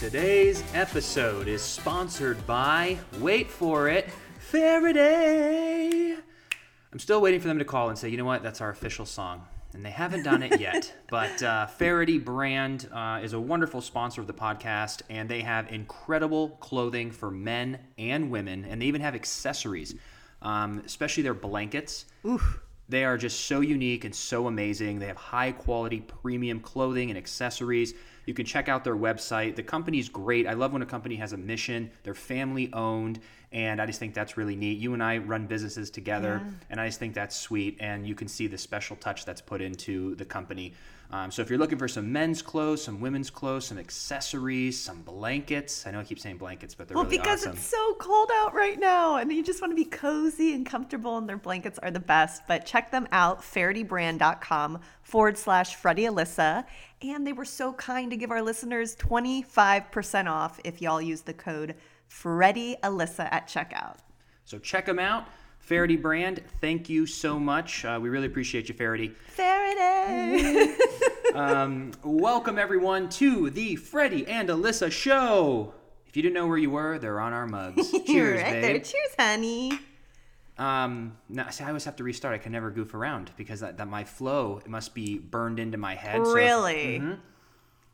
Today's episode is sponsored by, wait for it, Faherty. I'm still waiting for them to call and say, you know what, that's our official song. And they haven't done it yet. but uh, Faherty brand uh, is a wonderful sponsor of the podcast, and they have incredible clothing for men and women, and they even have accessories, um, especially their blankets. Oof. They are just so unique and so amazing. They have high quality premium clothing and accessories. You can check out their website. The company's great. I love when a company has a mission. They're family owned, and I just think that's really neat. You and I run businesses together, and I just think that's sweet. And you can see the special touch that's put into the company. Um, so if you're looking for some men's clothes, some women's clothes, some accessories, some blankets. I know I keep saying blankets, but they're Well, really because awesome. it's so cold out right now and you just want to be cozy and comfortable and their blankets are the best. But check them out, FahertyBrand.com forward slash Freddie Alyssa. And they were so kind to give our listeners 25% off if y'all use the code Freddie Alyssa at checkout. So check them out. Faherty brand, thank you so much. Uh, we really appreciate you, Faherty. Faherty! Um, welcome everyone to the Freddie and Alyssa show. If you didn't know where you were, they're on our mugs. Cheers, right there. babe. Cheers, honey. Um, no, see, I always have to restart. I can never goof around because that, that my flow it must be burned into my head. so- Really?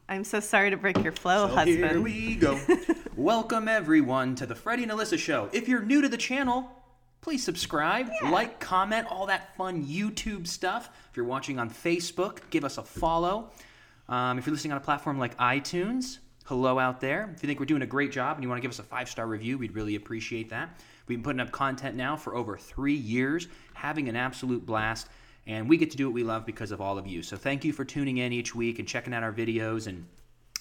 I'm so sorry to break your flow, So husband. here we go. Welcome everyone to the Freddie and Alyssa show. If you're new to the channel, please subscribe, like, comment, all that fun YouTube stuff. If you're watching on Facebook, give us a follow. Um, if you're listening on a platform like iTunes, hello out there. If you think we're doing a great job and you want to give us a five star review, we'd really appreciate that. We've been putting up content now for over three years, having an absolute blast. And we get to do what we love because of all of you. So thank you for tuning in each week and checking out our videos and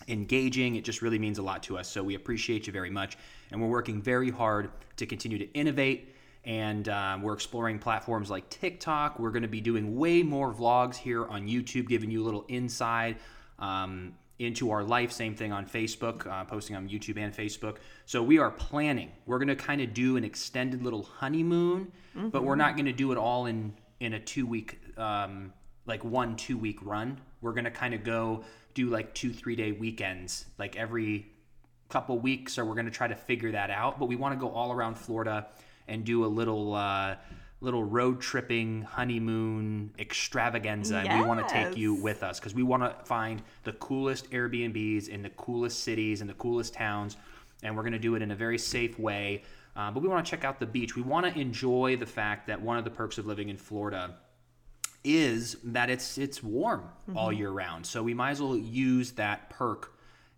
engaging. It just really means a lot to us. So we appreciate you very much. And we're working very hard to continue to innovate. And um, we're exploring platforms like TikTok. We're going to be doing way more vlogs here on YouTube, giving you a little inside um, into our life. Same thing on Facebook, uh, posting on YouTube and Facebook. So we are planning. We're going to kind of do an extended little honeymoon, but we're not going to do it all in in a two week um, like one two week run we're gonna kind of go do like two three day weekends like every couple weeks or we're gonna try to figure that out but we want to go all around florida and do a little uh, little road tripping honeymoon extravaganza and we want to take you with us because we want to find the coolest airbnbs in the coolest cities and the coolest towns and we're going to do it in a very safe way uh, but we want to check out the beach we want to enjoy the fact that one of the perks of living in florida is that it's it's warm all year round. So we might as well use that perk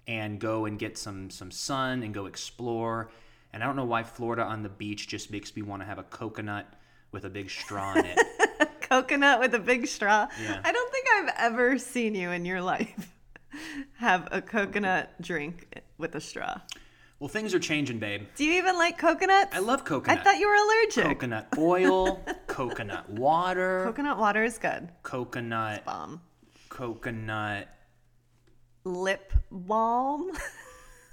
and go and get some some sun and go explore. And I don't know why Florida on the beach just makes me want to have a coconut with a big straw in it. Coconut with a big straw. Yeah. I don't think I've ever seen you in your life have a coconut drink with a straw. well, things are changing, babe. Do you even like coconuts? I love coconut. I thought you were allergic. coconut oil, coconut water, Coconut water is good. coconut Um, coconut. lip balm.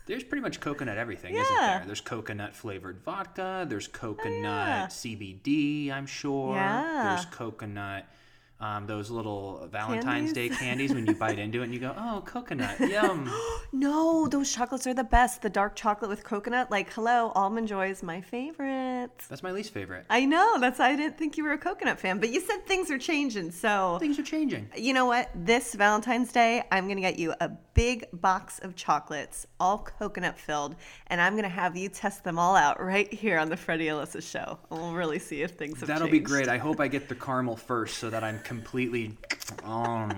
There's pretty much coconut everything, isn't there? There's coconut flavored vodka. There's coconut yeah. CBD, I'm sure. Yeah. There's coconut, um, those little Valentine's Candies? Day candies when you bite into it and you go, oh, coconut, yum. no, those chocolates are the best. The dark chocolate with coconut. Like, hello, almond joy is my favorite. That's my least favorite. I know. That's why I didn't think you were a coconut fan. But you said things are changing. So Things are changing. You know what? This Valentine's Day, I'm going to get you a big box of chocolates, all coconut filled, and I'm going to have you test them all out right here on the Freddie Alyssa show. We'll really see if things have That'll be great. I hope I get the caramel first so that I'm completely. Um,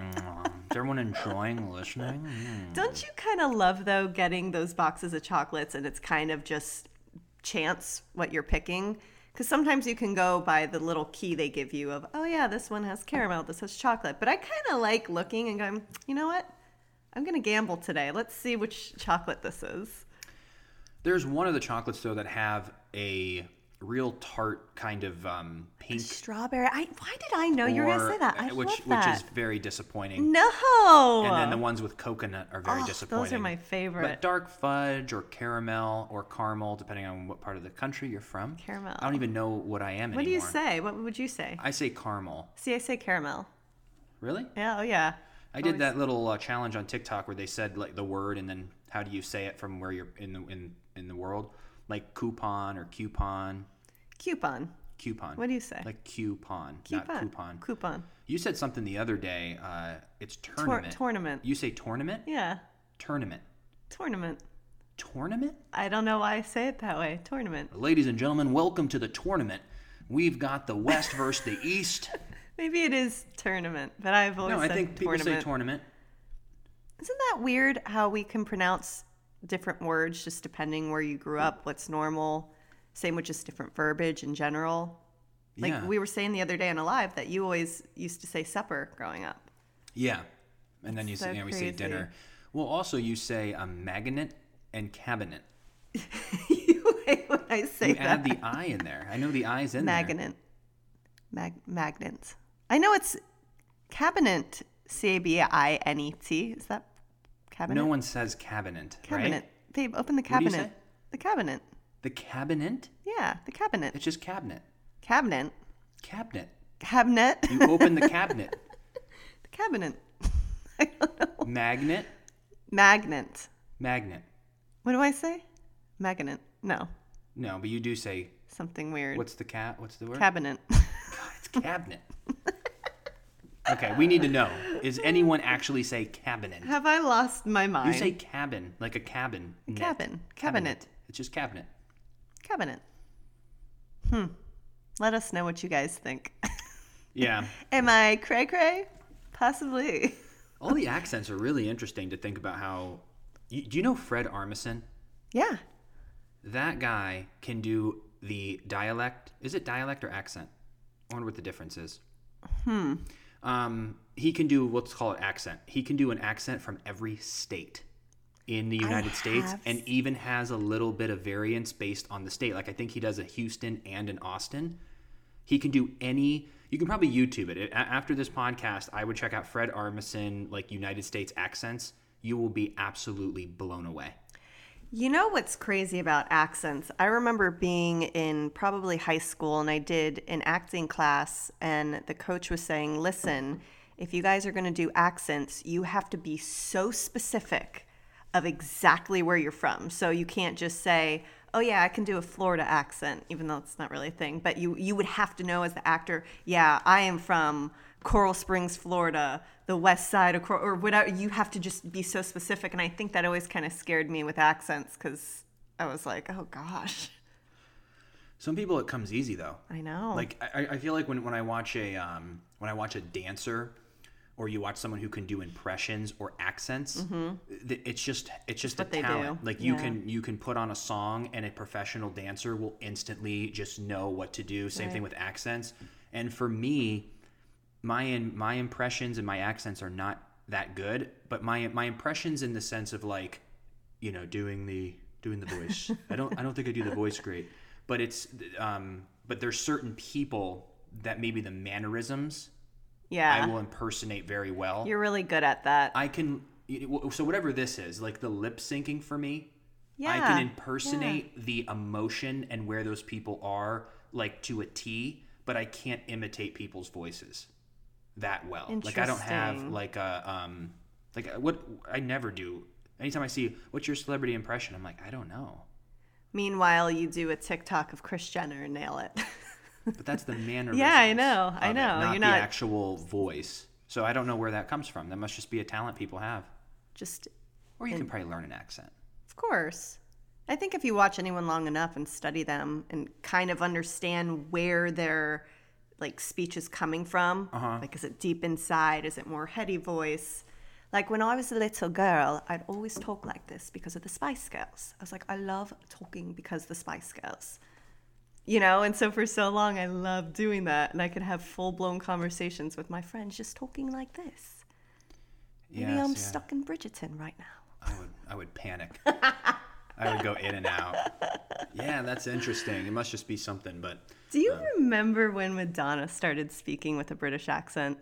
is everyone enjoying listening? Mm. Don't you kind of love, though, getting those boxes of chocolates and it's kind of just chance what you're picking? Because sometimes you can go by the little key they give you of, oh, yeah, this one has caramel, this has chocolate. But I kind of like looking and going, you know what? I'm going to gamble today. Let's see which chocolate this is. There's one of the chocolates though that have a real tart kind of um, pink. Strawberry. I, why did I know you were going to say that? I which love which is very disappointing. no. And then the ones with coconut are very Oh, disappointing. those are my favorite. But dark fudge or caramel or caramel, depending on what part of the country you're from. Caramel. I don't even know what I am what do you say? What would you say? I say caramel. See, I say caramel. Really? Yeah, oh yeah. I did that little uh, challenge on TikTok where they said like the word and then how do you say it from where you're in the in in the world, like coupon or coupon, Coupon. coupon. What do you say? Like coupon, Coupon. not coupon. Coupon. You said something the other day. Uh, it's Tour- tournament. tournament. You say tournament? Yeah. Tournament. Tournament. Tournament? I don't know why I say it that way. Tournament. Ladies and gentlemen, welcome to the tournament. We've got the West versus the East. Maybe it is tournament, but I've always No, I think people tournament. say tournament. Isn't that weird how we can pronounce different words just depending where you grew up, what's normal? Same with just different verbiage in general. Like yeah. we were saying the other day on a live that you always used to say supper growing up. yeah. And then you so say, yeah, we say dinner. Well, also you say a magnet and cabinet. you hate when I say You that. add the I in there. I know the I's in there. Magnet. Mag- magnets. I know it's cabinet. C A B I N E T. Is that cabinet? No one says cabinet, right? cabinet. right? Babe, open the cabinet. The cabinet. The cabinet? Yeah, the cabinet. It's just cabinet. Cabinet. Cabinet. Cabinet. You open the cabinet. the cabinet. I don't know. Magnet. Magnet. Magnet. What do I say? Magnet. No, No, but you do say something weird. what's the cat? What's the word? cabinet? God, it's cabinet. Okay, we need to know. Is anyone actually say cabinet? Have I lost my mind? You say cabin, like a cabin. net. cabin. Cabinet. It's just cabinet. cabinet. Hmm. Let us know what you guys think. Yeah. Am I cray cray? Possibly. All the accents are really interesting to think about how. You, do you know Fred Armisen? Yeah. That guy can do the dialect. Is it dialect or accent? I wonder what the difference is. Hmm. Um, he can do what's called it accent. He can do an accent from every state in the United States, have and even has a little bit of variance based on the state. Like I think he does a Houston and an Austin. He can do any. You can probably YouTube it. After this podcast, I would check out Fred Armisen, like United States accents. You will be absolutely blown away. You know what's crazy about accents? I remember being in probably high school and I did an acting class, and the coach was saying, Listen, if you guys are going to do accents, you have to be so specific of exactly where you're from. So you can't just say, Oh, yeah, I can do a Florida accent, even though it's not really a thing. But you, you would have to know as the actor, Yeah, I am from Coral Springs, Florida, the west side of Coral, or whatever. You have to just be so specific. And I think that always kind of scared me with accents because I was like, oh gosh, Some people it comes easy though. I know. Like I, I feel like when, when I watch a um, when I watch a dancer, or you watch someone who can do impressions or accents, th- it's just it's just a Mm-hmm. what talent. Like you Yeah. can you can put on a song and a professional dancer will instantly just know what to do. Same thing with accents. And for me, my in, my impressions and my accents are not that good, but my my impressions in the sense of like, you know, doing the doing the voice. I don't I don't think I do the voice great, but it's um but there's certain people that maybe the mannerisms yeah, I will impersonate very well. you're really good at that. I can so whatever this is, like the lip syncing for me, yeah, I can impersonate the emotion and where those people are like to a T, but I can't imitate people's voices that well. Like I don't have like a um like what I never do. Anytime I see what's your celebrity impression, I'm like, I don't know. Meanwhile, you do a TikTok of Kris Jenner and nail it. But that's the manner. Yeah, I know, I of it, know. not You're the not- actual voice. So I don't know where that comes from. That must just be a talent people have. just, Or you can probably learn an accent. of course. I think if you watch anyone long enough and study them and kind of understand where their like speech is coming from, Uh-huh. like is it deep inside? Is it more heady voice? Like when I was a little girl, I'd always talk like this because of the Spice Girls. I was like, I love talking because of the Spice Girls. You know, and so for so long I loved doing that and I could have full blown conversations with my friends just talking like this. Maybe Yes, I'm yeah. stuck in Bridgerton right now. I would I would panic. I would go in and out. Yeah, that's interesting. It must just be something, but Do you remember when Madonna started speaking with a British accent?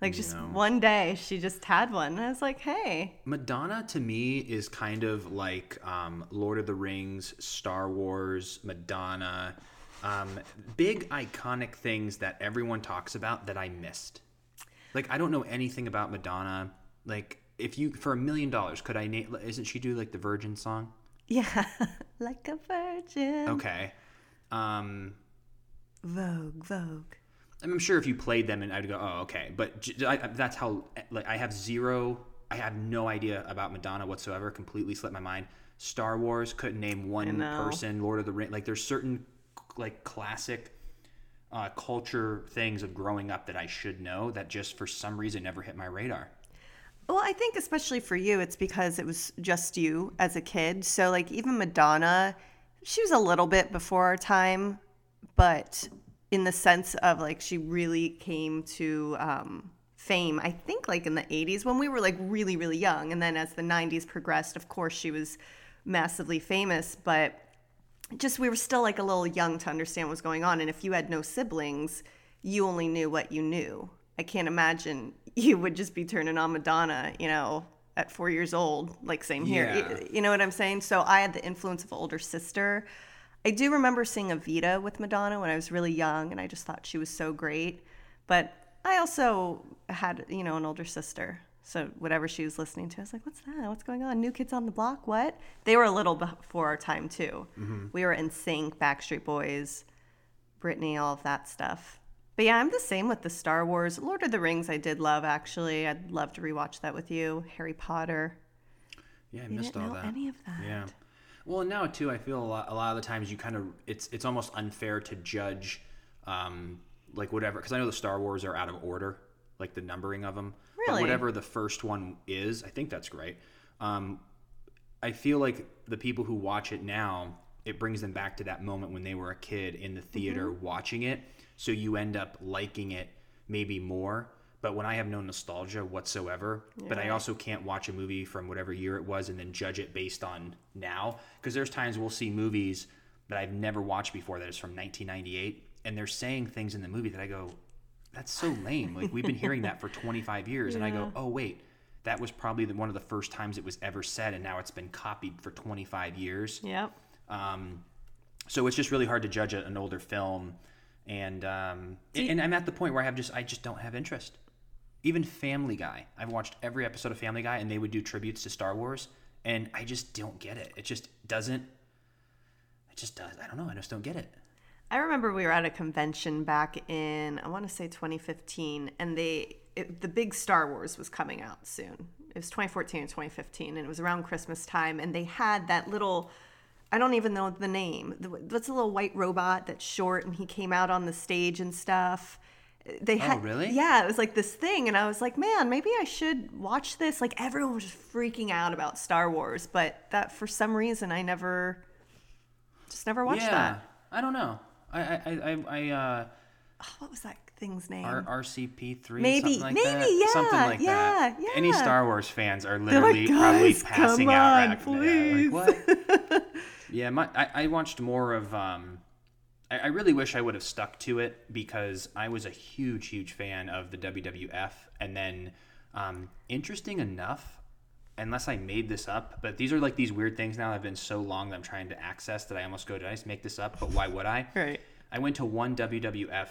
Like just No. one day she just had one. And I was like, hey, Madonna to me is kind of like um, Lord of the Rings, Star Wars, Madonna, um, big iconic things that everyone talks about that I missed. Like I don't know anything about Madonna. Like, if you for a million dollars, could I name? Isn't she do like the Virgin song? Yeah, like a virgin. Okay. Um, Vogue, Vogue. I'm sure if you played them, and I'd go, oh, okay. But j- I, that's how like I have zero. I have no idea about Madonna whatsoever. Completely slipped my mind. Star Wars couldn't name one person. Lord of the Rings. Like there's certain like classic uh, culture things of growing up that I should know that just for some reason never hit my radar. Well, I think especially for you, it's because it was just you as a kid. So, like, even Madonna, she was a little bit before our time, but in the sense of like she really came to um, fame, I think, like in the 80s when we were like really, really young. And then as the 90s progressed, of course, she was massively famous, but just we were still like a little young to understand what was going on. And if you had no siblings, you only knew what you knew. I can't imagine you would just be turning on Madonna, you know, at four years old. Like same here. Yeah. You- You know what I'm saying? So I had the influence of an older sister. I do remember seeing Evita with Madonna when I was really young, and I just thought she was so great. But I also had, you know, an older sister. So whatever she was listening to, I was like, "What's that? What's going on? New Kids on the Block? What?" They were a little before our time too. Mm-hmm. We were NSYNC, Backstreet Boys, Britney, all of that stuff. But yeah, I'm the same with the Star Wars. Lord of the Rings, I did love actually. I'd love to rewatch that with you. Harry Potter. Yeah, I You missed didn't all know that. any of that. Yeah. Well, and now too, I feel a lot, a lot of the times you kind of it's it's almost unfair to judge, um, like whatever because I know the Star Wars are out of order, like the numbering of them. But Really? whatever the first one is, I think that's great. Um, I feel like the people who watch it now, it brings them back to that moment when they were a kid in the theater Mm-hmm. watching it. So you end up liking it maybe more. But when I have no nostalgia whatsoever, but I also can't watch a movie from whatever year it was and then judge it based on now. Because there's times we'll see movies that I've never watched before that is from 1998, and they're saying things in the movie that I go, that's so lame. Like we've been hearing that for 25 years, and I go, oh wait, that was probably the, one of the first times it was ever said, and now it's been copied for 25 years. Yep. Um, so it's just really hard to judge an older film, and um, and I'm at the point where I have just I just don't have interest. Even Family Guy, I've watched every episode of Family Guy, and they would do tributes to Star Wars, and I just don't get it. It just doesn't. It just does. I don't know. I just don't get it. I remember we were at a convention back in I want to say 2015, and they it, the big Star Wars was coming out soon. It was 2014 or 2015, and it was around Christmas time, and they had that little. I don't even know the name. What's a little white robot that's short, and he came out on the stage and stuff. They had, really? Yeah, it was like this thing, and I was like, man, maybe I should watch this. Like everyone was just freaking out about Star Wars, but that for some reason I never, just never watched yeah, that. I don't know. I I I, I uh, Oh, what was that thing's name? R- RCP three, Maybe- something like maybe, that. yeah, something like that. yeah, Any. Star Wars fans are They're like, literally probably passing out. right now." Like, what? yeah, my I, I watched more of. Um, I, I really wish I would have stuck to it because I was a huge, huge fan of the WWF, and then, um, interesting enough. Unless I made this up, but these are like these weird things now that have been so long that I'm trying to access that I almost go, did I just make this up? But why would I? Right. I went to one WWF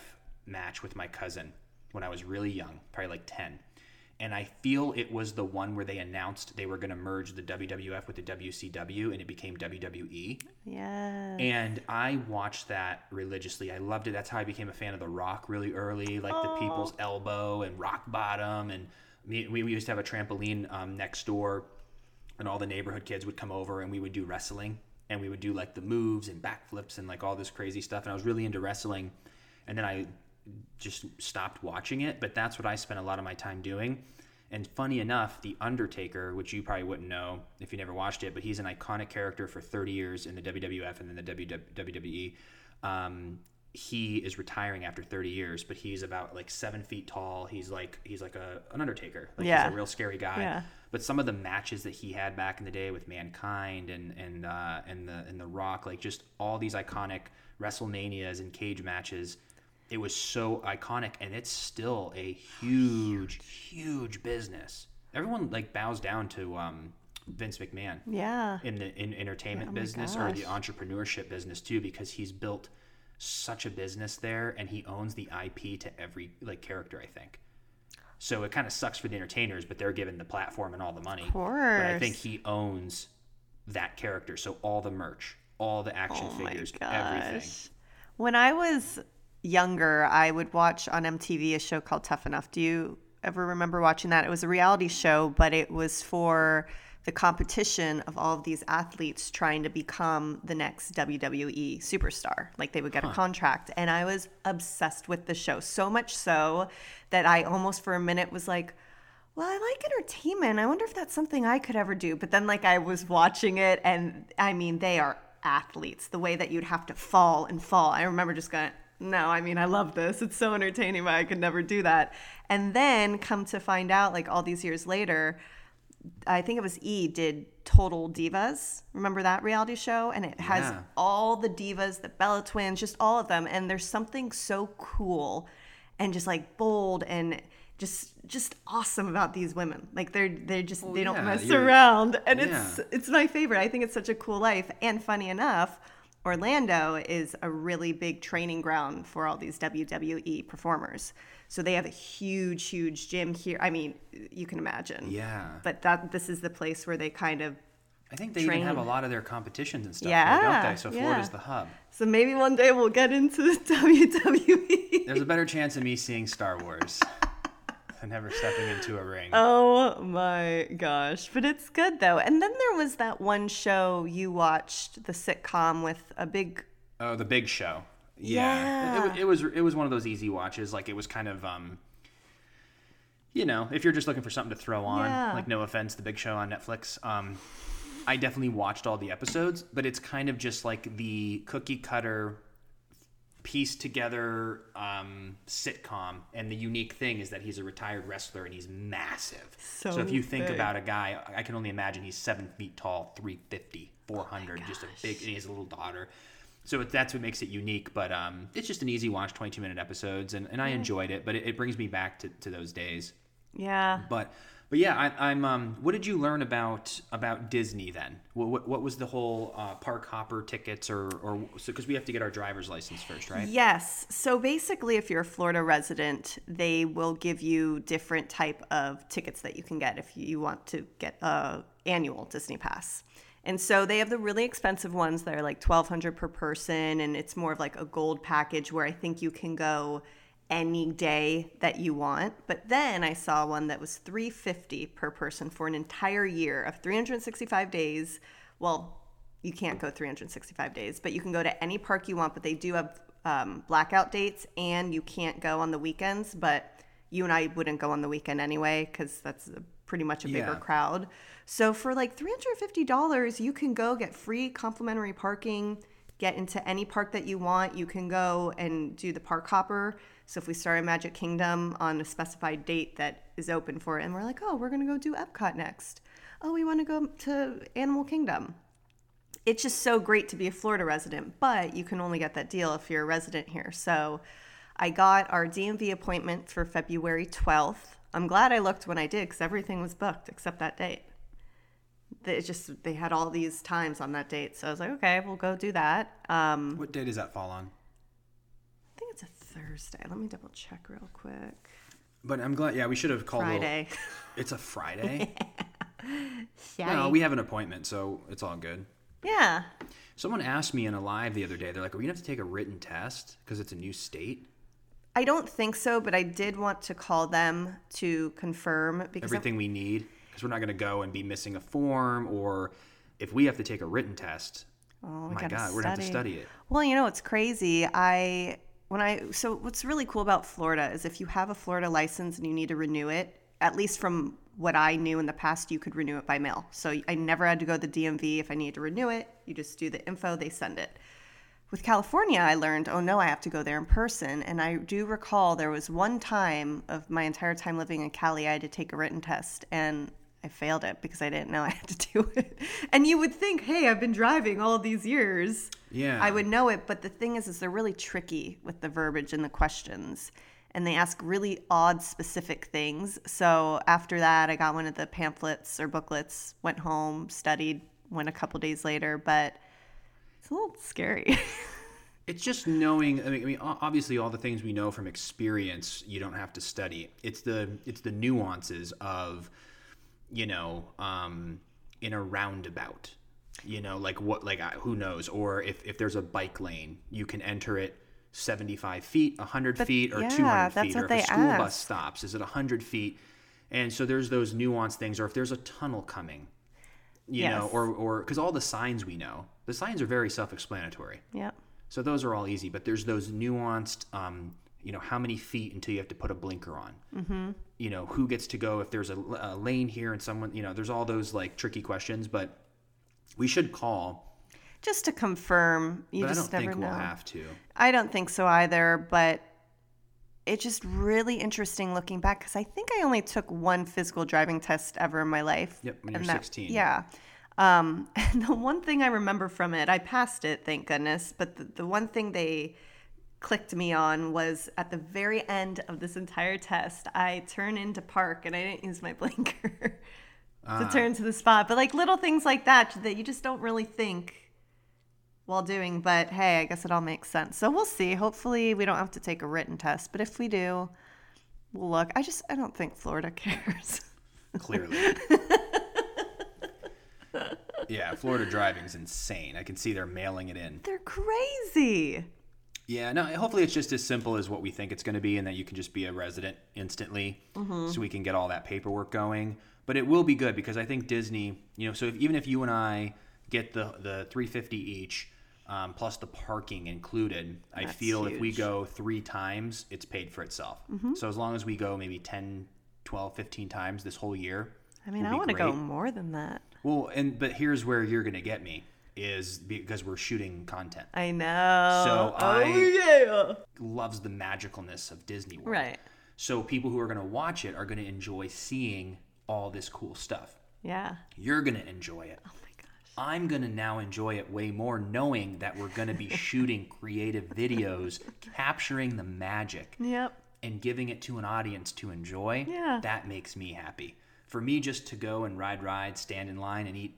match with my cousin when I was really young, probably like 10. And I feel it was the one where they announced they were going to merge the WWF with the WCW and it became WWE. Yeah. And I watched that religiously. I loved it. That's how I became a fan of The Rock really early, like the People's Elbow and Rock Bottom. And me, we, we used to have a trampoline um, next door, and all the neighborhood kids would come over and we would do wrestling. And we would do like the moves and backflips and like all this crazy stuff. And I was really into wrestling. And then I just stopped watching it. But that's what I spent a lot of my time doing. And funny enough, The Undertaker, which you probably wouldn't know if you never watched it, but he's an iconic character for 30 years in the WWF and then the WWE. Um, he is retiring after 30 years, but he's about like seven feet tall. He's like he's like a an Undertaker. Like Yeah. he's a real scary guy. Yeah. But some of the matches that he had back in the day with Mankind and and uh, and the and the Rock, like just all these iconic WrestleManias and cage matches, it was so iconic, and it's still a huge, huge business. Everyone like bows down to um, Vince McMahon yeah. in the in entertainment Oh business or the entrepreneurship business too, because he's built such a business there, and he owns the IP to every like character. I think. So it kind of sucks for the entertainers, but they're given the platform and all the money. Of But I think he owns that character. So all the merch, all the action Oh figures, everything. When I was younger, I would watch on MTV a show called Tough Enough. Do you ever remember watching that? It was a reality show, but it was for the competition of all of these athletes trying to become the next WWE superstar. Like they would get a contract. And I was obsessed with the show, so much so that I almost for a minute was like, well, I like entertainment. I wonder if that's something I could ever do. But then, like, I was watching it, and I mean, they are athletes. The way that you'd have to fall and fall. I remember just going, no, I mean, I love this. It's so entertaining, but I could never do that. And then come to find out, like, all these years later, I think it was E did Total Divas. Remember that reality show? And it has Yeah. all the divas, the Bella twins, just all of them. And there's something so cool and just like bold and just just awesome about these women. Like they're they're just oh, they don't yeah, mess around. And it's it's my favorite. I think it's such a cool life. And funny enough, Orlando is a really big training ground for all these WWE performers. So they have a huge, huge gym here. I mean, you can imagine. Yeah. But that this is the place where they kind of I think they even have a lot of their competitions and stuff Yeah, here, don't they? So yeah. Florida's the hub. so maybe one day we'll get into the WWE. There's a better chance of me seeing Star Wars than ever stepping into a ring. Oh my gosh. But it's good though. And then there was that one show you watched, the sitcom with a big Oh, the Big Show. Yeah. It, it was it was one of those easy watches. Like it was kind of um you know, if you're just looking for something to throw on, Yeah. like no offense, the Big Show on Netflix. Um I definitely watched all the episodes, but it's kind of just like the cookie cutter pieced together um, sitcom. And the unique thing is that he's a retired wrestler and he's massive. So if you think big. about a guy, I can only imagine he's seven feet tall, 350, 400, just a big, and he has a little daughter. So it, that's what makes it unique. But um, it's just an easy watch, 22 minute episodes, and, and I enjoyed it. But it, it brings me back to, to those days. Yeah. But but yeah, I, I'm. Um, what did you learn about about Disney then? What what, what was the whole uh, park hopper tickets or or because we have to get our driver's license first, right? Yes. So basically, if you're a Florida resident, they will give you different type of tickets that you can get if you want to get a annual Disney pass. And so they have the really expensive ones that are like twelve hundred per person, and it's more of like a gold package where I think you can go any day that you want. But then I saw one that was three fifty per person for an entire year of three hundred sixty five days. Well, you can't go 365 days, but you can go to any park you want. But they do have um, blackout dates, and you can't go on the weekends. But you and I wouldn't go on the weekend anyway because that's a, pretty much a bigger Yeah. crowd. So for like $350, you can go get free complimentary parking, get into any park that you want. You can go and do the park hopper. So if we start in Magic Kingdom on a specified date that is open for it, and we're like, oh, we're gonna go do Epcot next. Oh, we want to go to Animal Kingdom it's just so great to be a Florida resident, but you can only get that deal if you're a resident here. So I got our DMV appointment for February 12th. I'm glad I looked when I did because everything was booked except that date. They just they had all these times on that date, so I was like, okay, we'll go do that. Um, What date does that fall on? I think it's a Thursday. Let me double check real quick. But I'm glad. Yeah, we should have called. a Friday. It's a Friday. yeah. no, we have an appointment, so it's all good. yeah. Someone asked me in a live the other day. They're like, "Are we gonna have to take a written test because it's a new state?" I don't think so, but I did want to call them to confirm because I'm- Everything we need because we're not gonna go and be missing a form, or if we have to take a written test. Oh, my God, we're gonna have to study it. Well, you know, it's crazy. I when I so what's really cool about Florida is if you have a Florida license and you need to renew it, at least from what I knew in the past, you could renew it by mail. So I never had to go to the DMV if I needed to renew it. You just do the info, they send it. With California, I learned, oh no, I have to go there in person. And I do recall there was one time of my entire time living in Cali, I had to take a written test and I failed it because I didn't know I had to do it. And you would think, hey, I've been driving all these years. Yeah. I would know it, but the thing is, is they're really tricky with the verbiage and the questions, and they ask really odd, specific things. So after that, I got one of the pamphlets or booklets, went home, studied, went a couple days later, but it's a little scary. It's just knowing. I mean, I mean, obviously, all the things we know from experience, you don't have to study. It's the it's the nuances of, you know, um, in a roundabout. You know, like what, like who knows? Or if if there's a bike lane, you can enter it. 75 feet, 100 feet, or yeah, 200 that's feet, what or if a school bus stops, is it 100 feet? And so there's those nuanced things, or if there's a tunnel coming, you know, or or because all the signs we know, the signs are very self-explanatory. Yep. So those are all easy, but there's those nuanced, um, you know, how many feet until you have to put a blinker on? Mm-hmm. You know, who gets to go if there's a, a lane here and someone, you know, there's all those like tricky questions, but we should call. Just to confirm, you But I just don't never think know. we'll have to. I don't think so either, but it's just really interesting looking back because I think I only took one physical driving test ever in my life. Yep, when you're that- 16. Yeah. Um, and the one thing I remember from it, I passed it, thank goodness, but the, the one thing they clicked me on was at the very end of this entire test, I turn into park and I didn't use my blinker to ah. turn to the spot. But like little things like that that you just don't really think while doing. But hey, I guess it all makes sense. So we'll see. Hopefully, we don't have to take a written test. But if we do, we'll look. I just I don't think Florida cares. Clearly. yeah, Florida driving's insane. I can see they're mailing it in. They're crazy. Yeah, no, hopefully it's just as simple as what we think it's going to be and that you can just be a resident instantly so we can get all that paperwork going. But it will be good because I think Disney, you know, so if, even if you and I get the, the 350 each um, plus the parking included, I That's feel if we go three times, it's paid for itself. So as long as we go maybe 10, 12, 15 times this whole year. I mean, I want to go more than that. Well, and but here's where you're going to get me is because we're shooting content. I know. So oh I- yeah. Loves the magicalness of Disney World. Right. So people who are going to watch it are going to enjoy seeing all this cool stuff. Yeah. You're going to enjoy it. Oh my gosh. I'm going to now enjoy it way more knowing that we're going to be shooting creative videos, capturing the magic Yep. and giving it to an audience to enjoy. Yeah. That makes me happy. For me just to go and ride rides, stand in line and eat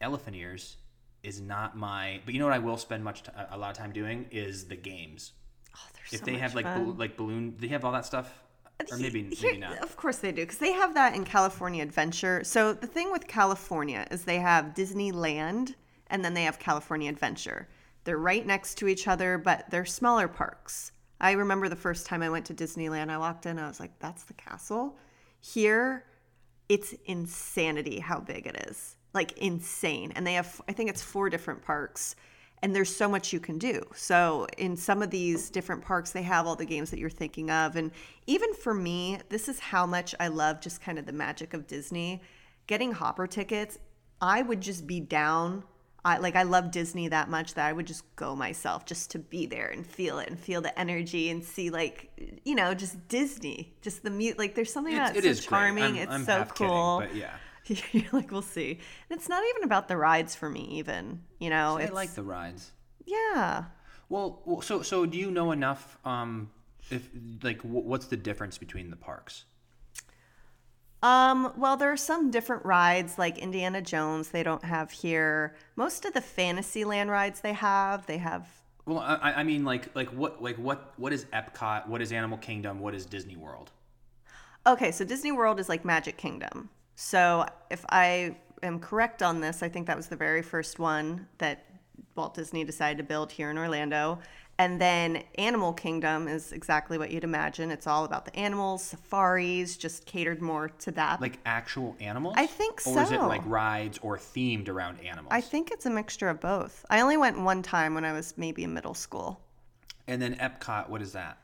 elephant ears is not my but you know what I will spend much t- a lot of time doing is the games. Oh, they're If so they have like bal- like balloon, they have all that stuff or maybe Here- maybe not. Of course they do, because they have that in California Adventure. So the thing with California is they have Disneyland and then they have California Adventure. They're right next to each other, but they're smaller parks. I remember the first time I went to Disneyland, I walked in, I was like, that's the castle. Here, it's insanity how big it is. Like insane. And they have, I think it's four different parks. And there's so much you can do. So, in some of these different parks, they have all the games that you're thinking of. And even for me, this is how much I love just kind of the magic of Disney. Getting hopper tickets, I would just be down. I like I love Disney that much that I would just go myself just to be there and feel it and feel the energy and see like you know just Disney, just the mute. Like there's something It's, that's it so charming. I'm- it's I'm so half kidding, cool. but yeah. You're like, we'll see. And it's not even about the rides for me, even. You know, I it's like the rides. yeah. Well, well, so so do you know enough? Um, if like, wh- what's the difference between the parks? Um, well, there are some different rides like Indiana Jones they don't have here. Most of the Fantasyland rides they have, they have Well, I, I- I mean, like, like what, like what, what is Epcot? What is Animal Kingdom? What is Disney World? Okay, so Disney World is like Magic Kingdom. So if I am correct on this, I think that was the very first one that Walt Disney decided to build here in Orlando. And then Animal Kingdom is exactly what you'd imagine. It's all about the animals, safaris, just catered more to that. Like actual animals? I think Or is it like rides or themed around animals? I think it's a mixture of both. I only went one time when I was maybe in middle school. and then Epcot, what is that?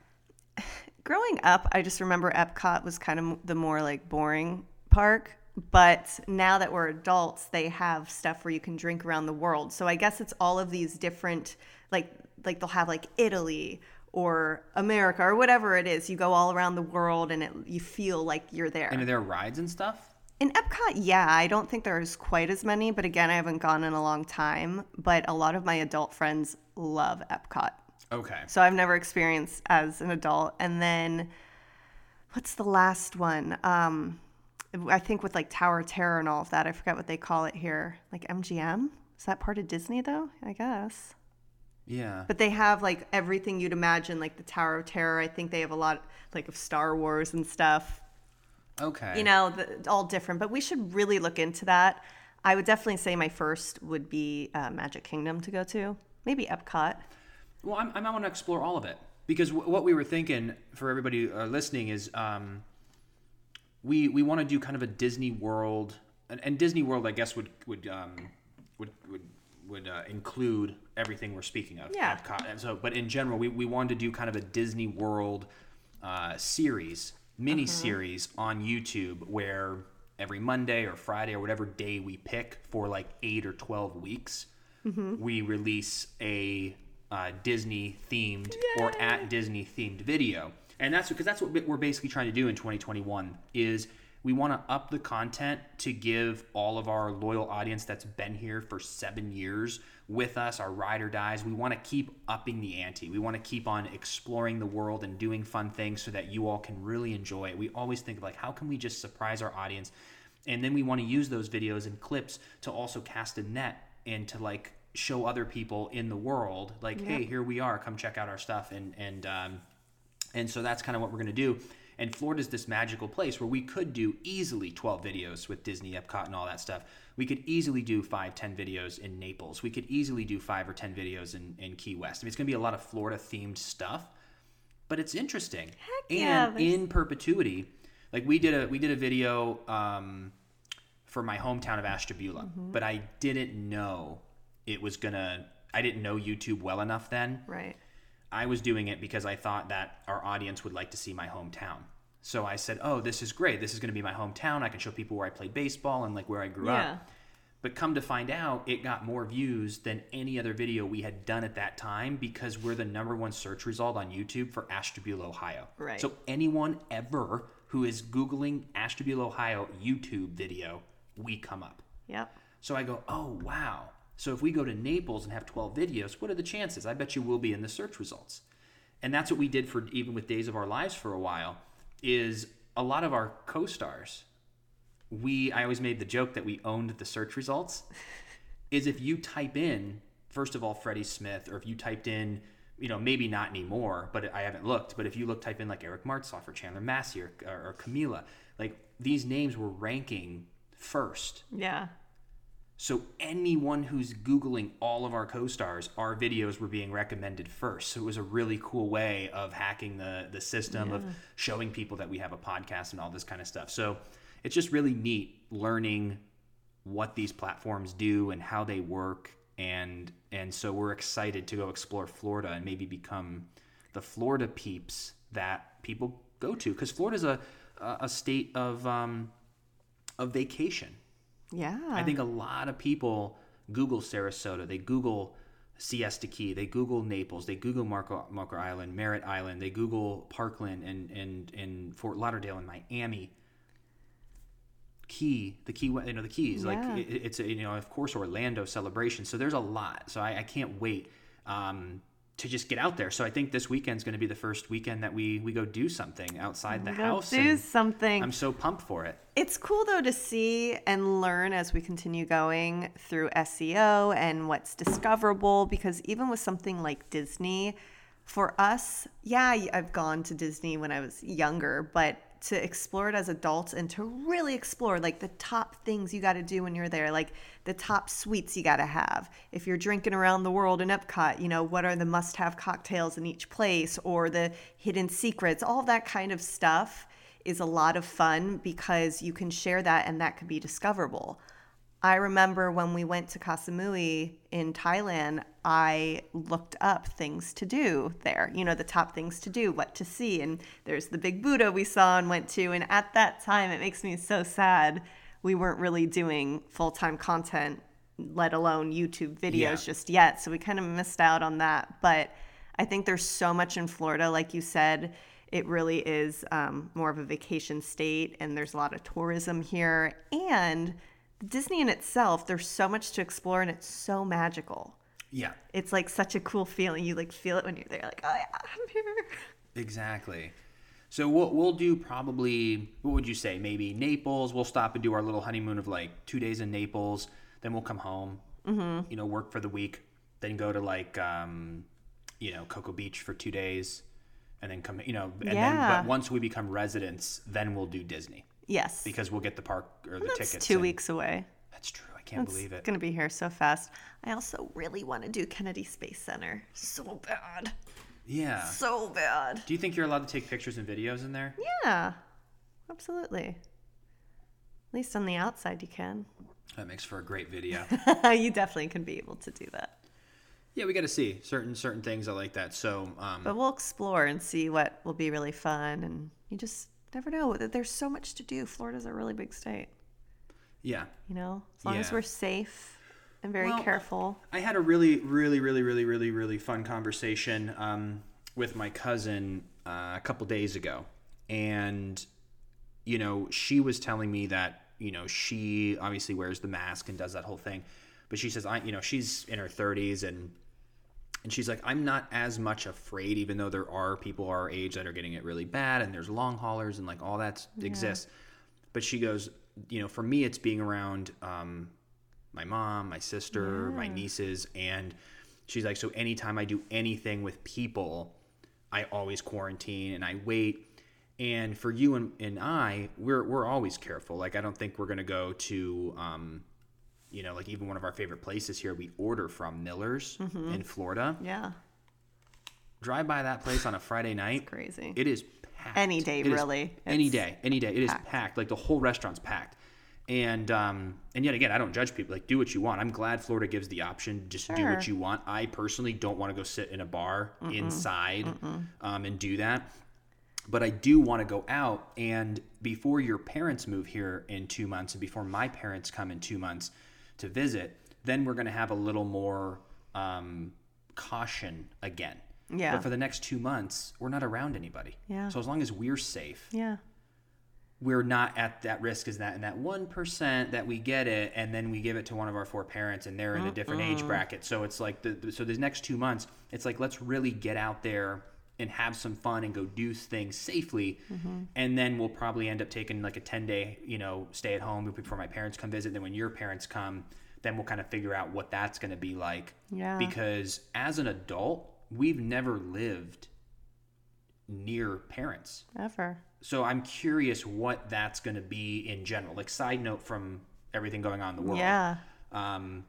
Growing up, I just remember Epcot was kind of the more like boring park. But now that we're adults, they have stuff where you can drink around the world. So I guess it's all of these different, like, like they'll have like Italy or America or whatever it is. You go all around the world and it, you feel like you're there. And are there rides and stuff? In Epcot, yeah, I don't think there's quite as many, but again, I haven't gone in a long time. But a lot of my adult friends love Epcot. Okay. So I've never experienced as an adult. And then what's the last one? Um, I think with like Tower of Terror and all of that. I forget what they call it here. Like MGM? Is that part of Disney though? I guess. Yeah. But they have like everything you'd imagine, like the Tower of Terror. I think they have a lot like of Star Wars and stuff. Okay. You know, the, all different. But we should really look into that. I would definitely say my first would be uh, Magic Kingdom to go to. Maybe Epcot. Well, I'm, I want to explore all of it because w- what we were thinking for everybody uh, listening is um, we we want to do kind of a Disney World, and, and Disney World, I guess, would would um, would would would uh, include everything we're speaking of. Yeah. Epcot. And so, but in general, we, we wanted to do kind of a Disney World uh, series, mini series on YouTube where every Monday or Friday or whatever day we pick for like eight or 12 weeks, we release a uh, Disney themed or at Disney themed video. And that's because that's what we're basically trying to do in 2021 is we want to up the content to give all of our loyal audience that's been here for seven years with us, our ride or dies. We want to keep upping the ante. We want to keep on exploring the world and doing fun things so that you all can really enjoy it. We always think of like, how can we just surprise our audience? And then we want to use those videos and clips to also cast a net and to like show other people in the world, like, hey, here we are, come check out our stuff. And and um, and so that's kind of what we're going to do. And Florida's this magical place where we could do easily 12 videos with Disney, Epcot, and all that stuff. We could easily do five, 10 videos in Naples. We could easily do five or 10 videos in, in Key West. I mean, it's going to be a lot of Florida themed stuff, but it's interesting. yeah, and in perpetuity, like we did a we did a video um, for my hometown of Ashtabula, but I didn't know it was gonna. I didn't know YouTube well enough then. Right. I was doing it because I thought that our audience would like to see my hometown. So I said, "Oh, this is great. This is going to be my hometown. I can show people where I played baseball and like where I grew Yeah. up." But come to find out, it got more views than any other video we had done at that time because we're the number one search result on YouTube for Ashtabula, Ohio. Right. So anyone ever who is googling Ashtabula, Ohio YouTube video, we come up. Yep. So I go, oh, wow. So if we go to Naples and have 12 videos, what are the chances? I bet you we'll be in the search results. And that's what we did for even with Days of Our Lives for a while is a lot of our co-stars, we I always made the joke that we owned the search results. is if you type in, first of all, Freddie Smith, or if you typed in, you know, maybe not anymore, but I haven't looked, but if you look, type in like Eric Martsolf or Chandler Massey or, or, or Camila, like these names were ranking first Yeah. So anyone who's Googling all of our co-stars, our videos were being recommended first. So it was a really cool way of hacking the the system of showing people that we have a podcast and all this kind of stuff. So it's just really neat learning what these platforms do and how they work and and so we're excited to go explore Florida and maybe become the Florida peeps that people go to because Florida's a a a state of um, of vacation. Yeah. I think a lot of people Google Sarasota, they Google Siesta Key, they Google Naples, they Google Marco, Marco Island, Merritt Island, they Google Parkland and and and Fort Lauderdale and Miami. Key, the Key, you know, the Keys, like it, it's a, you know, of course, Orlando celebration. So there's a lot. So I, I can't wait um, to just get out there. So I think this weekend's going to be the first weekend that we we go do something outside the Go house. do something. I'm so pumped for it. It's cool though to see and learn as we continue going through SEO and what's discoverable because even with something like Disney, for us, yeah, I've gone to Disney when I was younger, but to explore it as adults and to really explore like the top things you got to do when you're there, like the top sweets you got to have. If you're drinking around the world in Epcot, you know, what are the must have cocktails in each place or the hidden secrets, all that kind of stuff is a lot of fun because you can share that and that could be discoverable. I remember when we went to Koh Samui in Thailand, I looked up things to do there, you know, the top things to do, what to see. And there's the big Buddha we saw and went to. And at that time, it makes me so sad we weren't really doing full time content, let alone YouTube videos Yeah. just yet. So we kind of missed out on that. But I think there's so much in Florida, like you said. It really is um, more of a vacation state, and there's a lot of tourism here. And Disney in itself, there's so much to explore, and it's so magical. Yeah, It's like such a cool feeling. You like feel it when you're there, like, oh yeah, I'm here. Exactly. So we'll we'll do probably what would you say? Maybe Naples. We'll stop and do our little honeymoon of like two days in Naples. Then we'll come home. Mm-hmm. You know, work for the week. then go to like um, you know Cocoa Beach for two days, and then come you know and then Yeah. but once we become residents, then we'll do Disney Yes. because we'll get the park or the That's tickets. two and- weeks away. That's true. I can't It's believe it. It's gonna be here so fast. I also really want to do Kennedy Space Center. So bad. Yeah. So bad. Do you think you're allowed to take pictures and videos in there? Yeah. Absolutely. At least on the outside you can. That makes for a great video. you definitely can be able to do that. yeah, we got to see certain certain things I like that. So, um, But we'll explore and see what will be really fun and you just never know. There's so much to do. Florida's a really big state. yeah, You know, as long as we're safe and very Well, careful. I had a really, really, really, really, really, really fun conversation um, with my cousin uh, a couple days ago, and you know, she was telling me that you know she obviously wears the mask and does that whole thing, but she says I, you know, she's in her 30s and and she's like, I'm not as much afraid, even though there are people our age that are getting it really bad, and there's long haulers and like all that exists. But she goes, you know, for me, it's being around um, my mom, my sister, my nieces, and she's like, so anytime I do anything with people, I always quarantine and I wait. And for you and, and I, we're we're always careful. Like I don't think we're gonna go to um, you know, like even one of our favorite places here, we order from Miller's in Florida. Yeah. Drive by that place on a Friday night. Crazy. It is packed. Any day, It really. any day, any day. It is packed. packed. Like the whole restaurant's packed. And um, and yet again, I don't judge people. Like do what you want. I'm glad Florida gives the option. Just do what you want. I personally don't want to go sit in a bar inside um, and do that. But I do want to go out. And before your parents move here in two months, and before my parents come in two months to visit, then we're going to have a little more um, caution again. Yeah. But for the next two months, we're not around anybody. Yeah. So as long as we're safe, Yeah. we're not at that risk as that and that one percent that we get it and then we give it to one of our four parents and they're in a different age bracket. So it's like the, the so the next two months, it's like let's really get out there and have some fun and go do things safely. And then we'll probably end up taking like a ten day, you know, stay at home before my parents come visit. Then when your parents come, then we'll kind of figure out what that's gonna be like. Yeah. Because as an adult, we've never lived near parents. Ever. So I'm curious what that's going to be in general. Like side note from everything going on in the world. Yeah. Um,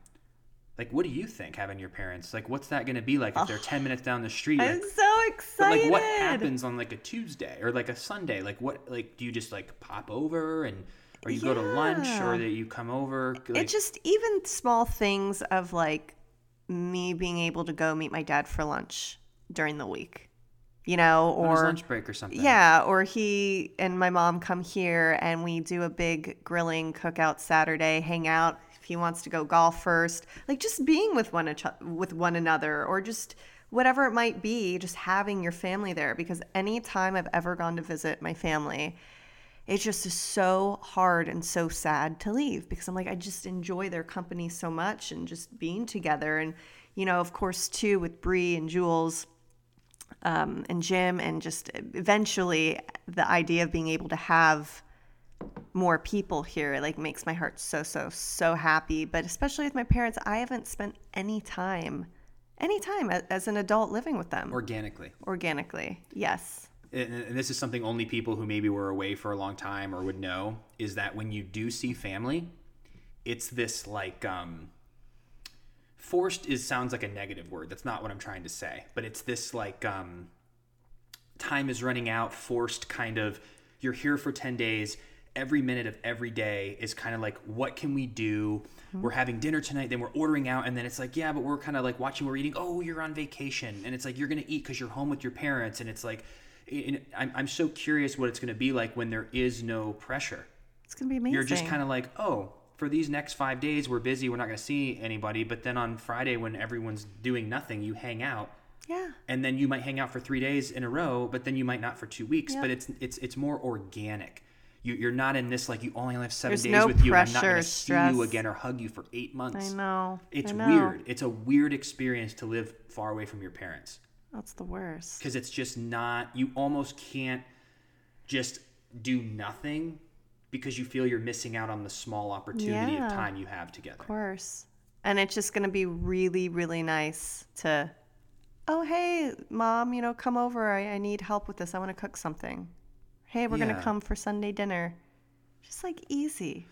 like what do you think having your parents? Like what's that going to be like if they're 10 minutes down the street? I'm Like, so excited. like what happens on like a Tuesday or like a Sunday? Like what like do you just like pop over and or you go to lunch or that you come over? Like, it just even small things of like me being able to go meet my dad for lunch during the week you know or lunch break or something. yeah or he and my mom come here and we do a big grilling cookout saturday hang out he wants to go golf first like just being with one with one another or just whatever it might be just having your family there because anytime i've ever gone to visit my family it just is so hard and so sad to leave because I'm like, I just enjoy their company so much and just being together. And, you know, of course, too, with Bree and Jules um, and Jim, and just eventually the idea of being able to have more people here like makes my heart so so so happy. But especially with my parents i haven't spent any time any time as an adult living with them. Organically. organically yes. And and this is something only people who maybe were away for a long time or would know is that when you do see family it's this like um forced is sounds like a negative word. That's not what i'm trying to say. But it's this like um time is running out forced kind of you're here for 10 days every minute of every day is kind of like what can we do mm-hmm. we're having dinner tonight then we're ordering out and then it's like yeah but we're kind of like watching we're eating oh you're on vacation and it's like you're gonna eat because you're home with your parents and it's like and I'm, I'm so curious what it's gonna be like when there is no pressure it's gonna be amazing you're just kind of like oh for these next five days we're busy we're not gonna see anybody but then on friday when everyone's doing nothing you hang out yeah and then you might hang out for three days in a row, but then you might not for two weeks. Yep. But it's it's it's more organic. You, you're not in this like you only have seven There's days no with you. And I'm not going to see you again or hug you for eight months. i know It's I know. weird. It's a weird experience to live far away from your parents that's the worst because it's just not. You almost can't just do nothing because you feel you're missing out on the small opportunity Yeah. of time you have together. Of course. And it's just going to be really, really nice to, oh, hey, mom, you know, come over. I, I need help with this. I want to cook something. Hey, we're gonna come for Sunday dinner. Just like easy.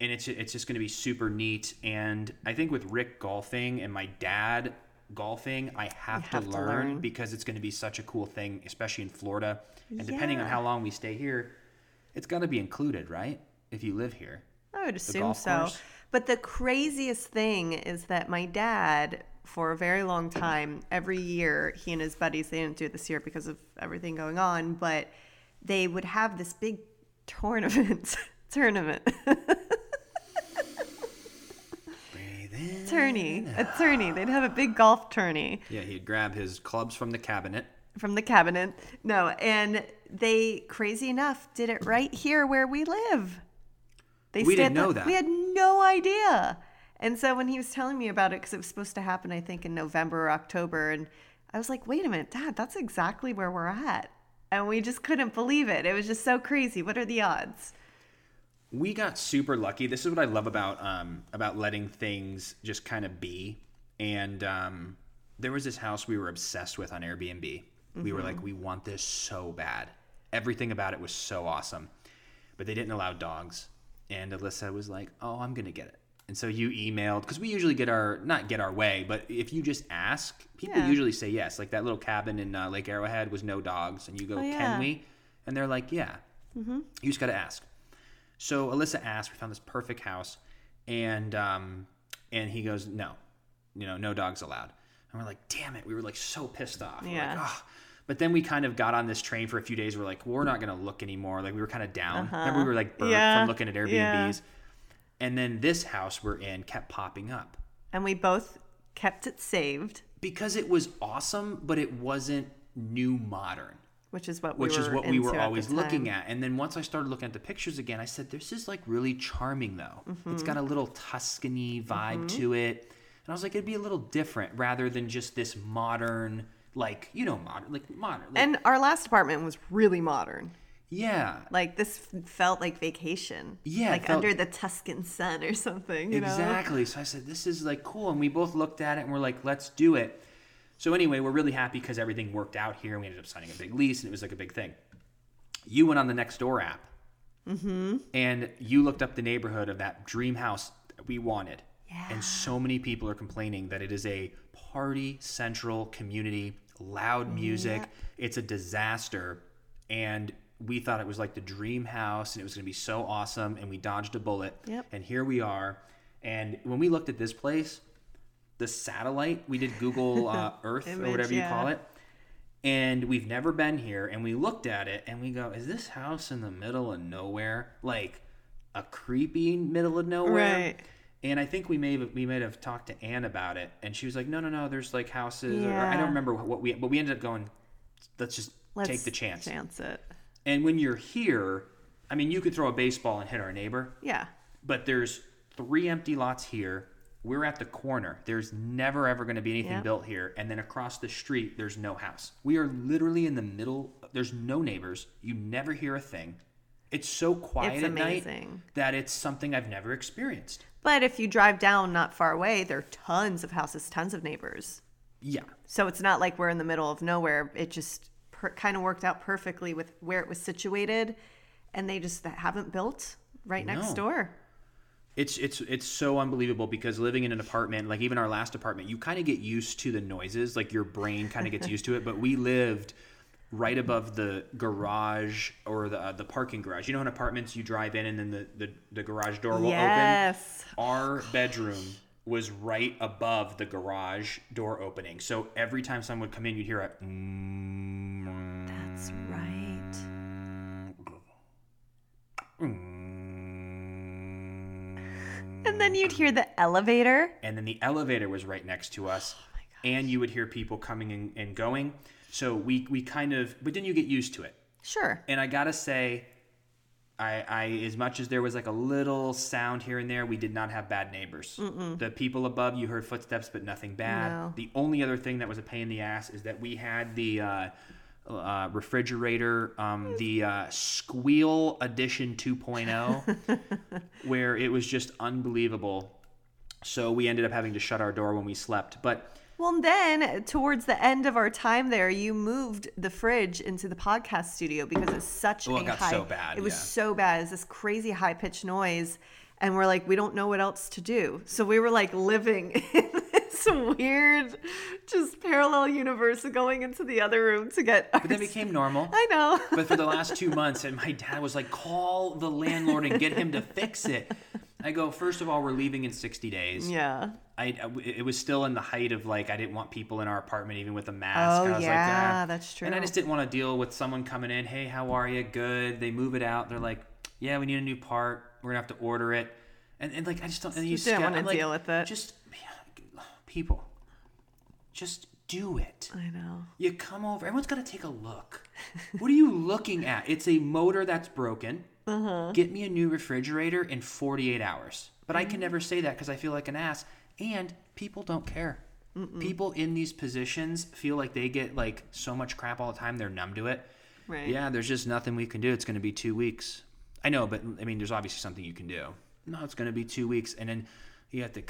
and it's it's just going to be super neat. And I think with Rick golfing and my dad golfing, I have, have to, to learn, learn. because it's going to be such a cool thing, especially in Florida. And depending on how long we stay here, it's to be included, right? If you live here. I would assume so. course? But the craziest thing is that my dad, for a very long time, every year, he and his buddies, they didn't do it this year because of everything going on, but they would have this big tournament. tournament. Tourney. A tourney. They'd have a big golf tourney. Yeah, he'd grab his clubs from the cabinet. from the cabinet. No, and they crazy enough did it right here where we live. They We didn't know the- that. We had no idea. And so when he was telling me about it, because it was supposed to happen, I think in November or October, and I was like, "Wait a minute, Dad, that's exactly where we're at." And we just couldn't believe it. It was just so crazy. What are the odds? we got super lucky. This is what I love about um, about letting things just kind of be. And um, there was this house we were obsessed with on Airbnb. We were like, we want this so bad. Everything about it was so awesome, but they didn't allow dogs. And Alyssa was like, "Oh, I'm gonna get it." And so you emailed because we usually get our not get our way, but if you just ask, people Yeah. usually say yes. Like that little cabin in uh, Lake Arrowhead was no dogs, and you go, Oh, yeah. "Can we?" And they're like, "Yeah." You just got to ask. So Alyssa asked, we found this perfect house, and um, and he goes, no, you know, no dogs allowed. And we're like, damn it, we were like so pissed off. We're like, Yeah. But then we kind of got on this train for a few days. We're like, we're not gonna look anymore. Like we were kind of down. Remember we were like burnt Yeah. from looking at Airbnbs. And then this house we're in kept popping up And we both kept it saved, because it was awesome, but it wasn't new modern. which is what we which were is what we were always looking at. And then once I started looking at the pictures again, I said, "This is like really charming, though. It's Mm-hmm. got a little Tuscany vibe to it." And I was like, "It'd be a little different rather than just this modern, like you know, modern, like modern, like, And our last apartment was really modern. Yeah, Like this felt like vacation. Yeah, Like felt- under the Tuscan sun or something, you know? exactly." So I said, "This is like cool," and we both looked at it and we're like, "Let's do it." So anyway, we're really happy because everything worked out here. And we ended up signing a big lease, and it was like a big thing. You went on the next door app, mm-hmm. and you looked up the neighborhood of that dream house that we wanted. Yeah. And so many people are complaining that it is a party central community, loud music. It's a disaster. And we thought it was like the dream house and it was going to be so awesome. And we dodged a bullet. Yep. And here we are. And when we looked at this place, the satellite, we did Google uh, Earth or Image, whatever you call it. And we've never been here. And we looked at it and we go, is this house in the middle of nowhere? Like a creepy middle of nowhere? Right. And I think we may have, we might have talked to Anne about it, and she was like, "No, no, no. There's like houses." Or, I don't remember what we, but we ended up going. Let's just Let's take the chance. Chance it. And when you're here, I mean, you could throw a baseball and hit our neighbor, Yeah. but there's three empty lots here. We're at the corner. There's never ever going to be anything Yep. built here, and then across the street, there's no house. We are literally in the middle. There's no neighbors. You never hear a thing. It's so quiet It's at night amazing. that it's something I've never experienced. But if you drive down not far away, there are tons of houses, tons of neighbors. Yeah, So it's not like we're in the middle of nowhere. It just per- kind of worked out perfectly with where it was situated, and they just haven't built right next No. door. It's it's it's so unbelievable because living in an apartment, like even our last apartment, you kind of get used to the noises, like your brain kind of gets used to it. But we lived right above the garage or the uh, the parking garage. You know, in apartments you drive in and then the the, the garage door will open? yes. open. Our bedroom was right above the garage door opening, so every time someone would come in, you'd hear a. mm, That's right. And then you'd hear the elevator. and then the elevator was right next to us Oh and you would hear people coming and, and going so we we kind of but then you get used to it Sure. and i gotta say I, I as much as there was like a little sound here and there we did not have bad neighbors. The people above you heard footsteps but nothing bad. No. the only other thing that was a pain in the ass is that we had the uh, uh, refrigerator um, the uh, squeal edition 2.0 where it was just unbelievable. So we ended up having to shut our door when we slept. But Well, then towards the end of our time there, you moved the fridge into the podcast studio because it's such Well, a it got high. so bad, It was yeah. so bad. It's this crazy high pitched noise, and we're like, we don't know what else to do. So we were like living in this weird, just parallel universe, going into the other room to get. but then it became normal. I know. but for the last two months, and my dad was like, call the landlord and get him to fix it. I go, first of all, we're leaving in 60 days. yeah. I, it was still in the height of like, I didn't want people in our apartment, even with a mask. Oh, I was like, yeah, "Ah." that's true. And I just didn't want to deal with someone coming in, hey, how are you? Good. They move it out. They're like, yeah, we need a new part. We're going to have to order it. And, and like, I just don't, and you didn't wanna I'm like, deal with it. Just, people, just do it. I know. You come over. Everyone's got to take a look. What are you looking at? It's a motor that's broken. Uh-huh. Get me a new refrigerator in 48 hours. But. I can never say that because I feel like an ass. And people don't care. People in these positions feel like they get like so much crap all the time. They're numb to it. Right. Yeah, there's just nothing we can do. It's going to be two weeks. I know, but I mean, there's obviously something you can do. No, it's going to be two weeks, and then you have to.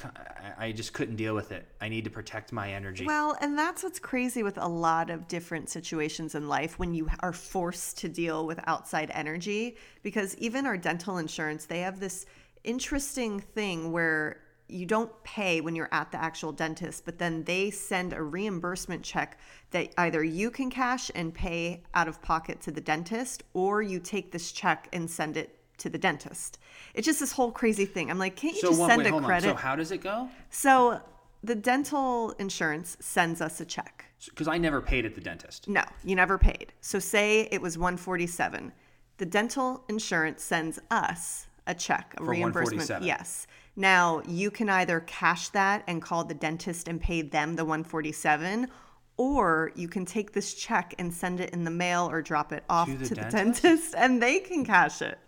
I- just couldn't deal with it. I need to protect my energy. Well, and that's what's crazy with a lot of different situations in life when you are forced to deal with outside energy. Because even our dental insurance, they have this interesting thing where you don't pay when you're at the actual dentist, but then they send a reimbursement check that either you can cash and pay out of pocket to the dentist, or you take this check and send it to the dentist. It's just this whole crazy thing. I'm like, can't you so just one, send wait, a credit? on. So how does it go? So the dental insurance sends us a check. Because I never paid at the dentist. No, you never paid. So say it was 147. The dental insurance sends us a check, a For reimbursement. 147. Yes. Now, you can either cash that and call the dentist and pay them the 147 or you can take this check and send it in the mail or drop it off To the to the dentist? dentist and they can cash it.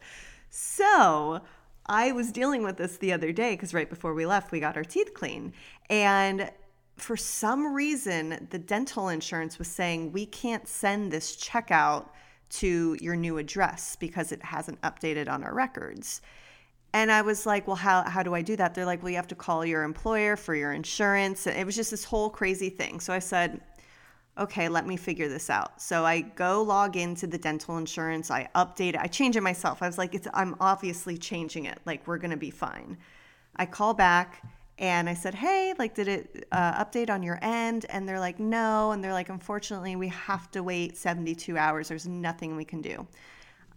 So I was dealing with this the other day because right before we left, we got our teeth clean. And for some reason, the dental insurance was saying we can't send this check out to your new address because it hasn't updated on our records. And I was like, well, how, how do I do that? They're like, well, you have to call your employer for your insurance. And it was just this whole crazy thing. So I said, okay, let me figure this out. So I go log into the dental insurance. I update it. I change it myself. I was like, it's, I'm obviously changing it. Like, we're going to be fine. I call back and I said, hey, like, did it uh, update on your end? And they're like, no. And they're like, unfortunately, we have to wait 72 hours. There's nothing we can do.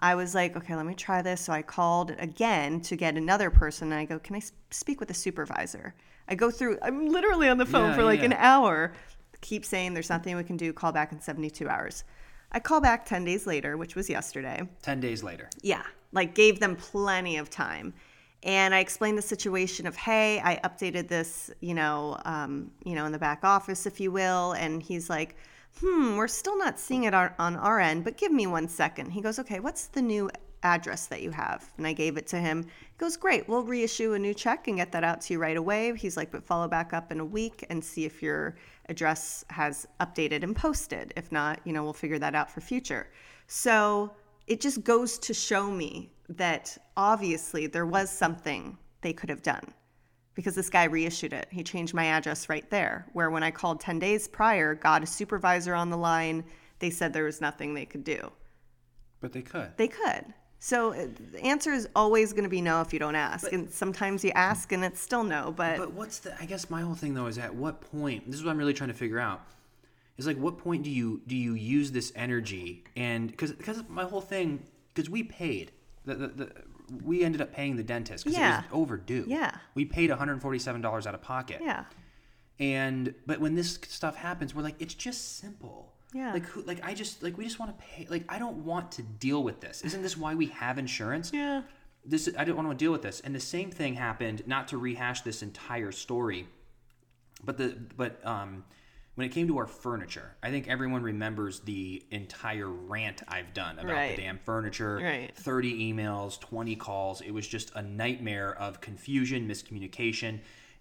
I was like, okay, let me try this. So I called again to get another person. And I go, can I speak with a supervisor? I go through, I'm literally on the phone Yeah, for like yeah. an hour. Keep saying there's nothing we can do. Call back in 72 hours. I call back 10 days later, which was yesterday. 10 days later. Yeah, like gave them plenty of time. And I explained the situation of, hey, I updated this, you know, um, you know, in the back office, if you will. And he's like, hmm, we're still not seeing it on, on our end, but give me one second. He goes, okay, what's the new address that you have? And I gave it to him. He goes, great, we'll reissue a new check and get that out to you right away. He's like, but follow back up in a week and see if your address has updated and posted. If not, you know, we'll figure that out for future. So it just goes to show me that obviously there was something they could have done because this guy reissued it. He changed my address right there. Where when I called 10 days prior, got a supervisor on the line, they said there was nothing they could do. But they could. They could. So uh, the answer is always going to be no if you don't ask. and sometimes you ask and it's still no, but, But what's the? I guess my whole thing though is at what point? This is what I'm really trying to figure out. Is like what point do you do you use this energy and because because my whole thing because we paid the, the, the we ended up paying the dentist because Yeah. it was overdue. Yeah. we paid 147 dollars out of pocket. yeah. And but when this stuff happens, we're like, it's just simple. Yeah. Like who? Like I just like we just want to pay. Like I don't want to deal with this. Isn't this why we have insurance? Yeah. This I don't want to deal with this. And the same thing happened. Not to rehash this entire story, but the but um when it came to our furniture, I think everyone remembers the entire rant I've done about Right. the damn furniture. Right. 30 emails, 20 calls. It was just a nightmare of confusion, miscommunication.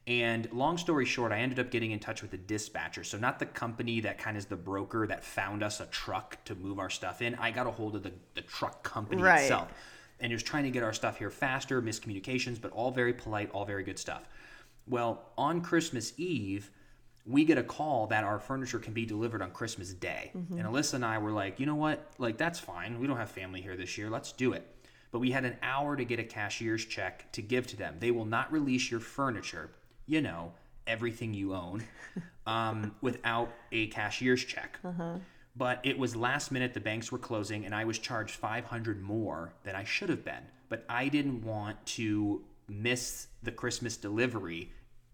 And long story short, I ended up getting in touch with the dispatcher. So, not the company that kind of is the broker that found us a truck to move our stuff in. I got a hold of the, the truck company Right. itself and was trying to get our stuff here faster, miscommunications, but all very polite, all very good stuff. Well, on Christmas Eve, we get a call that our furniture can be delivered on Christmas Day. Mm-hmm. And Alyssa and I were like, you know what? Like, that's fine. We don't have family here this year. Let's do it. But we had an hour to get a cashier's check to give to them. They will not release your furniture, you know, everything you own, um, without a cashier's check. But it was last minute, the banks were closing, and I was charged 500 more than I should have been. But I didn't want to miss the Christmas delivery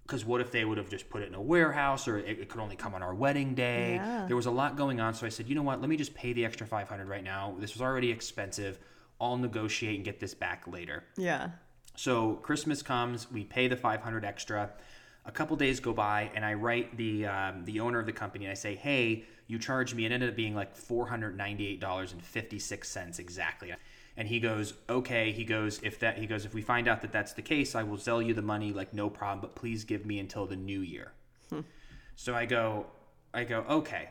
because what if they would have just put it in a warehouse or it, it could only come on our wedding day? Yeah. There was a lot going on, so I said, you know what? Let me just pay the extra 500 right now. This was already expensive. I'll negotiate and get this back later. Yeah. So Christmas comes, we pay the 500 extra. A couple days go by, and I write the um, the owner of the company, and I say, "Hey, you charged me." It ended up being like 498 dollars and 56 cents exactly. And he goes, "Okay." He goes, "If that," he goes, "If we find out that that's the case, I will sell you the money, like no problem. But please give me until the new year." so I go, I go, okay.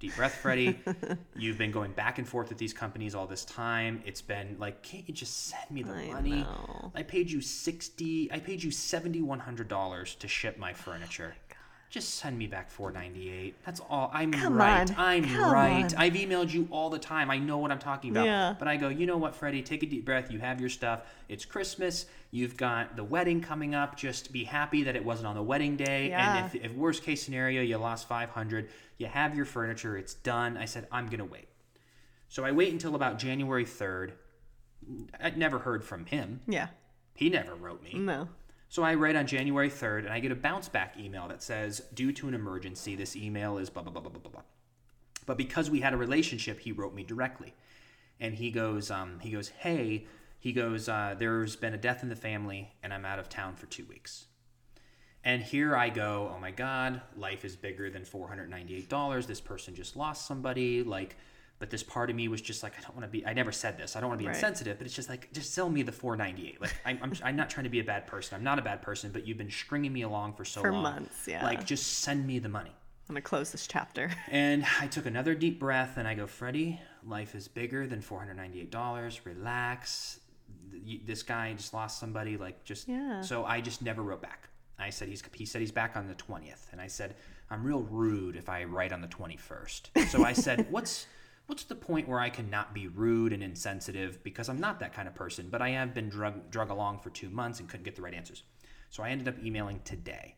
Deep breath, Freddie. You've been going back and forth with these companies all this time. It's been like, can't you just send me the I money? know. I paid you sixty. I paid you seventy one hundred dollars to ship my furniture. Just send me back four ninety eight. That's all. I'm Come right. on. I'm Come right. on. I've emailed you all the time. I know what I'm talking about. Yeah. But I go, you know what, Freddie? Take a deep breath. You have your stuff. It's Christmas. You've got the wedding coming up. Just be happy that it wasn't on the wedding day. Yeah. And if, if worst case scenario, you lost five hundred, you have your furniture. It's done. I said, I'm gonna wait. So I wait until about January third. I'd never heard from him. Yeah. He never wrote me. No. So I write on January 3rd and I get a bounce back email that says, due to an emergency, this email is blah, blah, blah, blah, blah, blah. But because we had a relationship, he wrote me directly. And he goes, um, he goes, hey, he goes, uh, there's been a death in the family and I'm out of town for two weeks. And here I go, oh my God, life is bigger than $498. This person just lost somebody. Like, but this part of me was just like, I don't want to be, I never said this. I don't want to be Right. insensitive, but it's just like, just sell me the 498. Like, I'm, I'm, I'm not trying to be a bad person. I'm not a bad person, but you've been stringing me along for so For long. months, yeah. Like, just send me the money. I'm gonna close this chapter. And I took another deep breath and I go, Freddie, life is bigger than $498. Relax. This guy just lost somebody. Like, just. Yeah. So I just never wrote back. I said, he's, he said he's back on the 20th. And I said, I'm real rude if I write on the 21st. So I said, what's. What's the point where I can not be rude and insensitive because I'm not that kind of person, but I have been drug drug along for two months and couldn't get the right answers. So I ended up emailing today.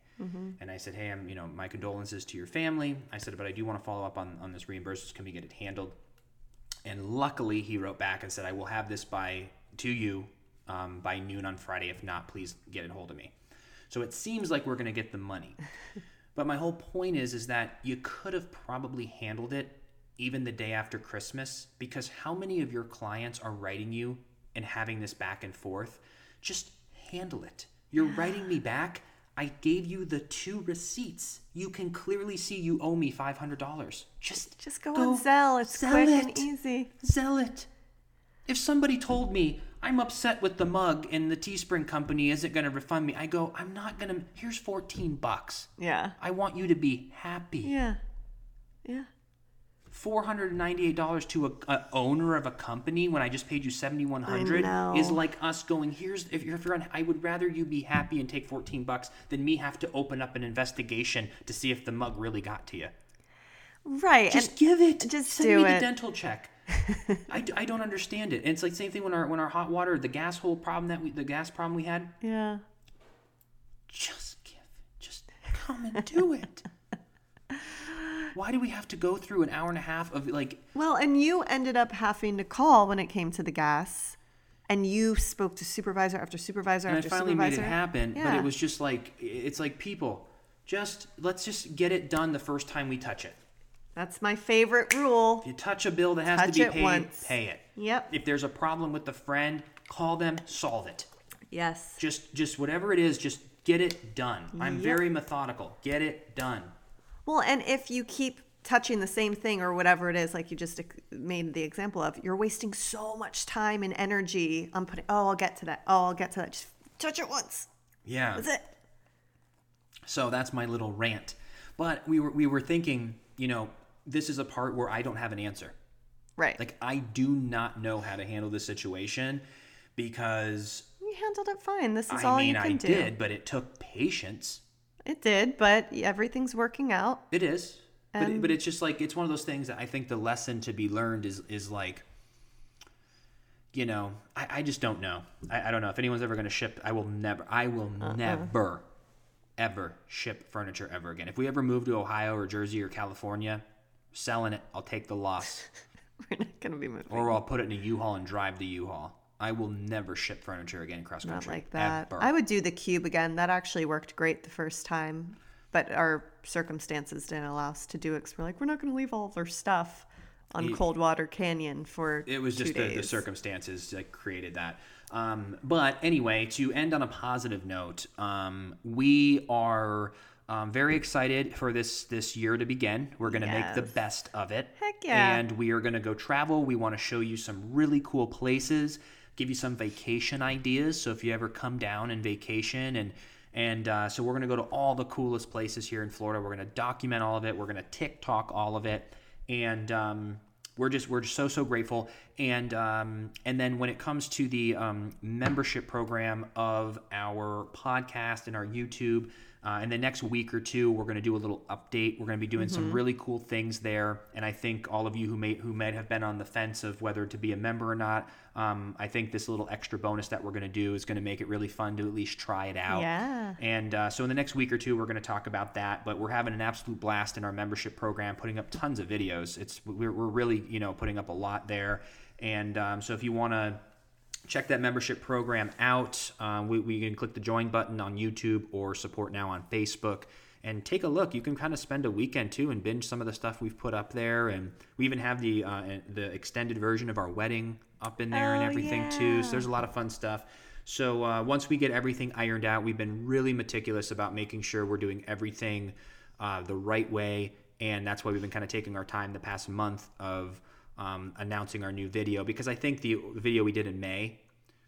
And I said, hey, I'm, you know, my condolences to your family. I said, but I do want to follow up on, on this reimbursement. Can we get it handled? And luckily, he wrote back and said, I will have this by to you um, by noon on Friday. If not, please get it hold of me. So it seems like we're going to get the money. but my whole point is, is that you could have probably handled it even the day after Christmas because how many of your clients are writing you and having this back and forth? Just handle it. You're writing me back. I gave you the two receipts. You can clearly see you owe me five hundred dollars. Just Just go, on Zelle. It's sell quick it. and easy. Sell it. If somebody told me I'm upset with the mug and the Teespring company isn't going to refund me, I go, I'm not going to. Here's 14 bucks. Yeah. I want you to be happy. Yeah. Yeah. $498 to a, a owner of a company when I just paid you 7100 know. is like us going here's if you're, if you're on I would rather you be happy and take 14 bucks than me have to open up an investigation to see if the mug really got to you. Right. Just give it. just Send do me the it. dental check. I, I don't understand it. And it's like same thing when our when our hot water, the gas hole problem that we the gas problem we had. yeah. Just give. Just come and do it. Why do we have to go through an hour and a half of like Well, and you ended up having to call when it came to the gas, and you spoke to supervisor after supervisor and I after finally made it happen, but it was just like it's like people just let's just get it done the first time we touch it. That's my favorite rule. If you touch a bill that has Touch to be paid, once. pay it. Yep. If there's a problem with the friend, call them, solve it. Yes. just just whatever it is just get it done i'm Yep. very methodical get it done Well, and if you keep touching the same thing or whatever it is, like you just made the example of, you're wasting so much time and energy on putting, oh, I'll get to that. Oh, I'll get to that. Just touch it once. yeah That's it. so that's my little rant but we were we were thinking you know this is a part where i don't have an answer Right. like i do not know how to handle this situation because you handled it fine. This is I all mean, you can I do. did, but it took patience. It did, but everything's working out. It is, but Um, it, but it's just like it's one of those things that I think the lesson to be learned is is like, you know, I, I just don't know. I, I don't know if anyone's ever going to ship. I will never. I will Uh-uh. never, ever ship furniture ever again. If we ever move to Ohio or Jersey or California, selling it, I'll take the loss, We're not gonna be moving. or I'll put it in a U-Haul and drive the U-Haul. I will never ship furniture again cross country. Not like that. Ever. I would do the cube again. That actually worked great the first time, but our circumstances didn't allow us to do it. Cause we're like, we're not going to leave all of our stuff on Coldwater Canyon for it was just the, the circumstances that created that. Um, but anyway, to end on a positive note, um, we are um, very excited for this this year to begin. We're going to make the best of it. Heck yeah. And we are going to go travel. We want to show you some really cool places, give you some vacation ideas. So if you ever come down and vacation and and uh, so we're going to go to all the coolest places here in Florida. We're going to document all of it. We're going to TikTok all of it, and um, we're just we're just so so grateful. And um, and then when it comes to the um, membership program of our podcast and our YouTube. Uh, in the next week or two, we're going to do a little update. We're going to be doing some really cool things there, and I think all of you who may who might have been on the fence of whether to be a member or not, um, I think this little extra bonus that we're going to do is going to make it really fun to at least try it out. Yeah. And uh, so in the next week or two, we're going to talk about that. But we're having an absolute blast in our membership program, putting up tons of videos. It's we're, we're really you know putting up a lot there. And um, so if you want to check that membership program out, um, we, we can click the join button on YouTube or support now on Facebook. And take a look. You can kind of spend a weekend too and binge some of the stuff we've put up there, and we even have the uh, the extended version of our wedding up in there and Oh, everything too. So there's a lot of fun stuff. So uh, once we get everything ironed out, we've been really meticulous about making sure we're doing everything uh, the right way, and that's why we've been kind of taking our time the past month of um, announcing our new video because I think the video we did in May,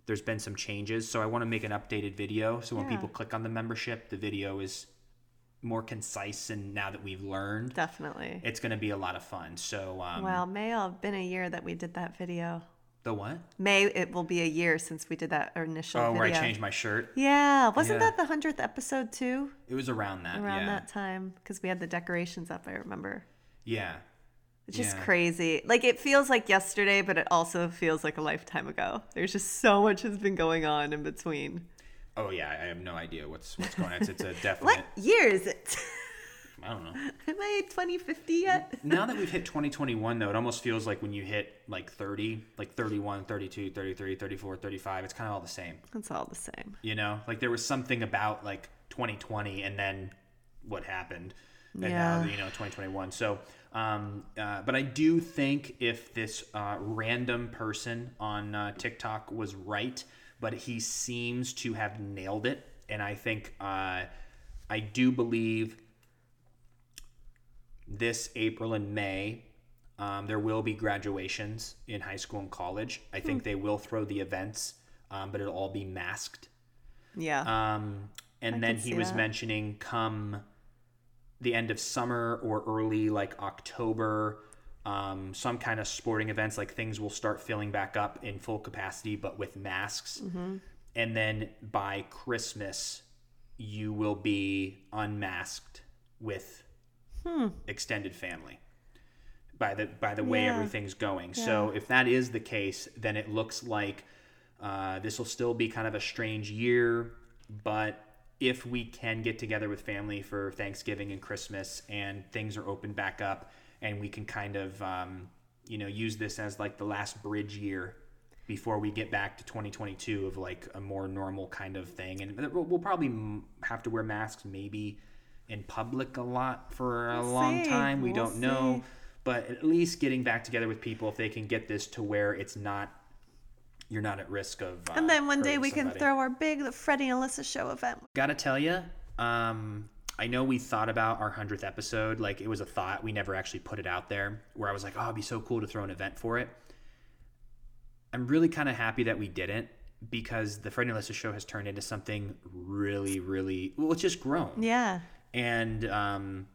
there's been some changes. So I want to make an updated video so when Yeah. people click on the membership, the video is more concise. And now that we've learned, Definitely. it's going to be a lot of fun. So um, Well, May have been a year that we did that video. the what? May it will be a year since we did that initial Oh, video. where I changed my shirt. Yeah, wasn't Yeah. that the hundredth episode too? It was around that. Around yeah. that time, because we had the decorations up. I remember. Yeah. It's just Yeah. crazy. Like it feels like yesterday, but it also feels like a lifetime ago. There's just so much has been going on in between. Oh yeah, I have no idea what's what's going on. It's, it's a definite. What year is it? I don't know. Am I 2050 yet? now that we've hit 2021 though it almost feels like when you hit like 30 like 31 32 33 34 35 it's kind of all the same It's all the same. you know like there was something about like 2020 and then what happened and Yeah. now you know 2021 so um, uh, but i do think if this uh, random person on uh, tiktok was right but he seems to have nailed it and i think uh, i do believe this April and May, um, there will be graduations in high school and college. I think Hmm. they will throw the events, um, but it'll all be masked. Yeah. Um, and then he was that. mentioning come the end of summer or early like October, um, some kind of sporting events, like things will start filling back up in full capacity, but with masks. Mm-hmm. And then by Christmas, you will be unmasked with extended family by the by the way Yeah. everything's going. So if that is the case, then it looks like uh, this will still be kind of a strange year. But if we can get together with family for Thanksgiving and Christmas, and things are open back up, and we can kind of um, you know use this as like the last bridge year before we get back to 2022 of like a more normal kind of thing. And we'll, probably have to wear masks maybe in public a lot for a We'll long see. time. We We'll don't know. but at least getting back together with people if they can get this to where it's not you're not at risk of uh, and then one day we can throw our big Freddie and Alyssa show event. gotta tell you um i know we thought about our 100th episode like it was a thought we never actually put it out there where i was like oh it'd be so cool to throw an event for it i'm really kind of happy that we didn't because the Freddie and Alyssa show has turned into something really really well it's just grown Yeah. and um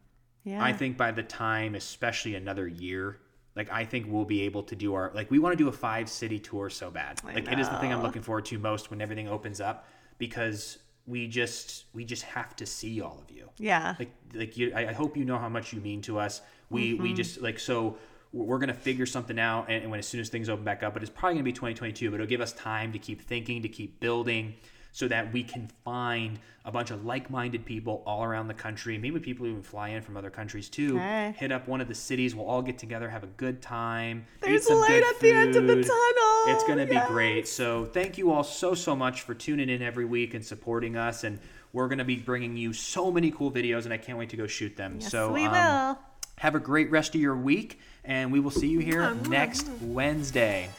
Yeah. I think by the time, especially another year, like I think we'll be able to do our like we want to do a five city tour so bad. I like it is the thing I'm looking forward to most when everything opens up because we just we just have to see all of you Yeah. like like you I, I hope you know how much you mean to us we Mm-hmm. we just like so we're we're gonna figure something out and, and when as soon as things open back up but it's probably gonna be 2022 but it'll give us time to keep thinking to keep building so that we can find a bunch of like-minded people all around the country maybe people who even fly in from other countries too Okay. hit up one of the cities we'll all get together have a good time eat There's some light good at the end of the food. tunnel. It's going to be great. So thank you all so, so much for tuning in every week and supporting us. And we're going to be bringing you so many cool videos, and I can't wait to go shoot them. Yes, so we um, will. have a great rest of your week, and we will see you here next Wednesday.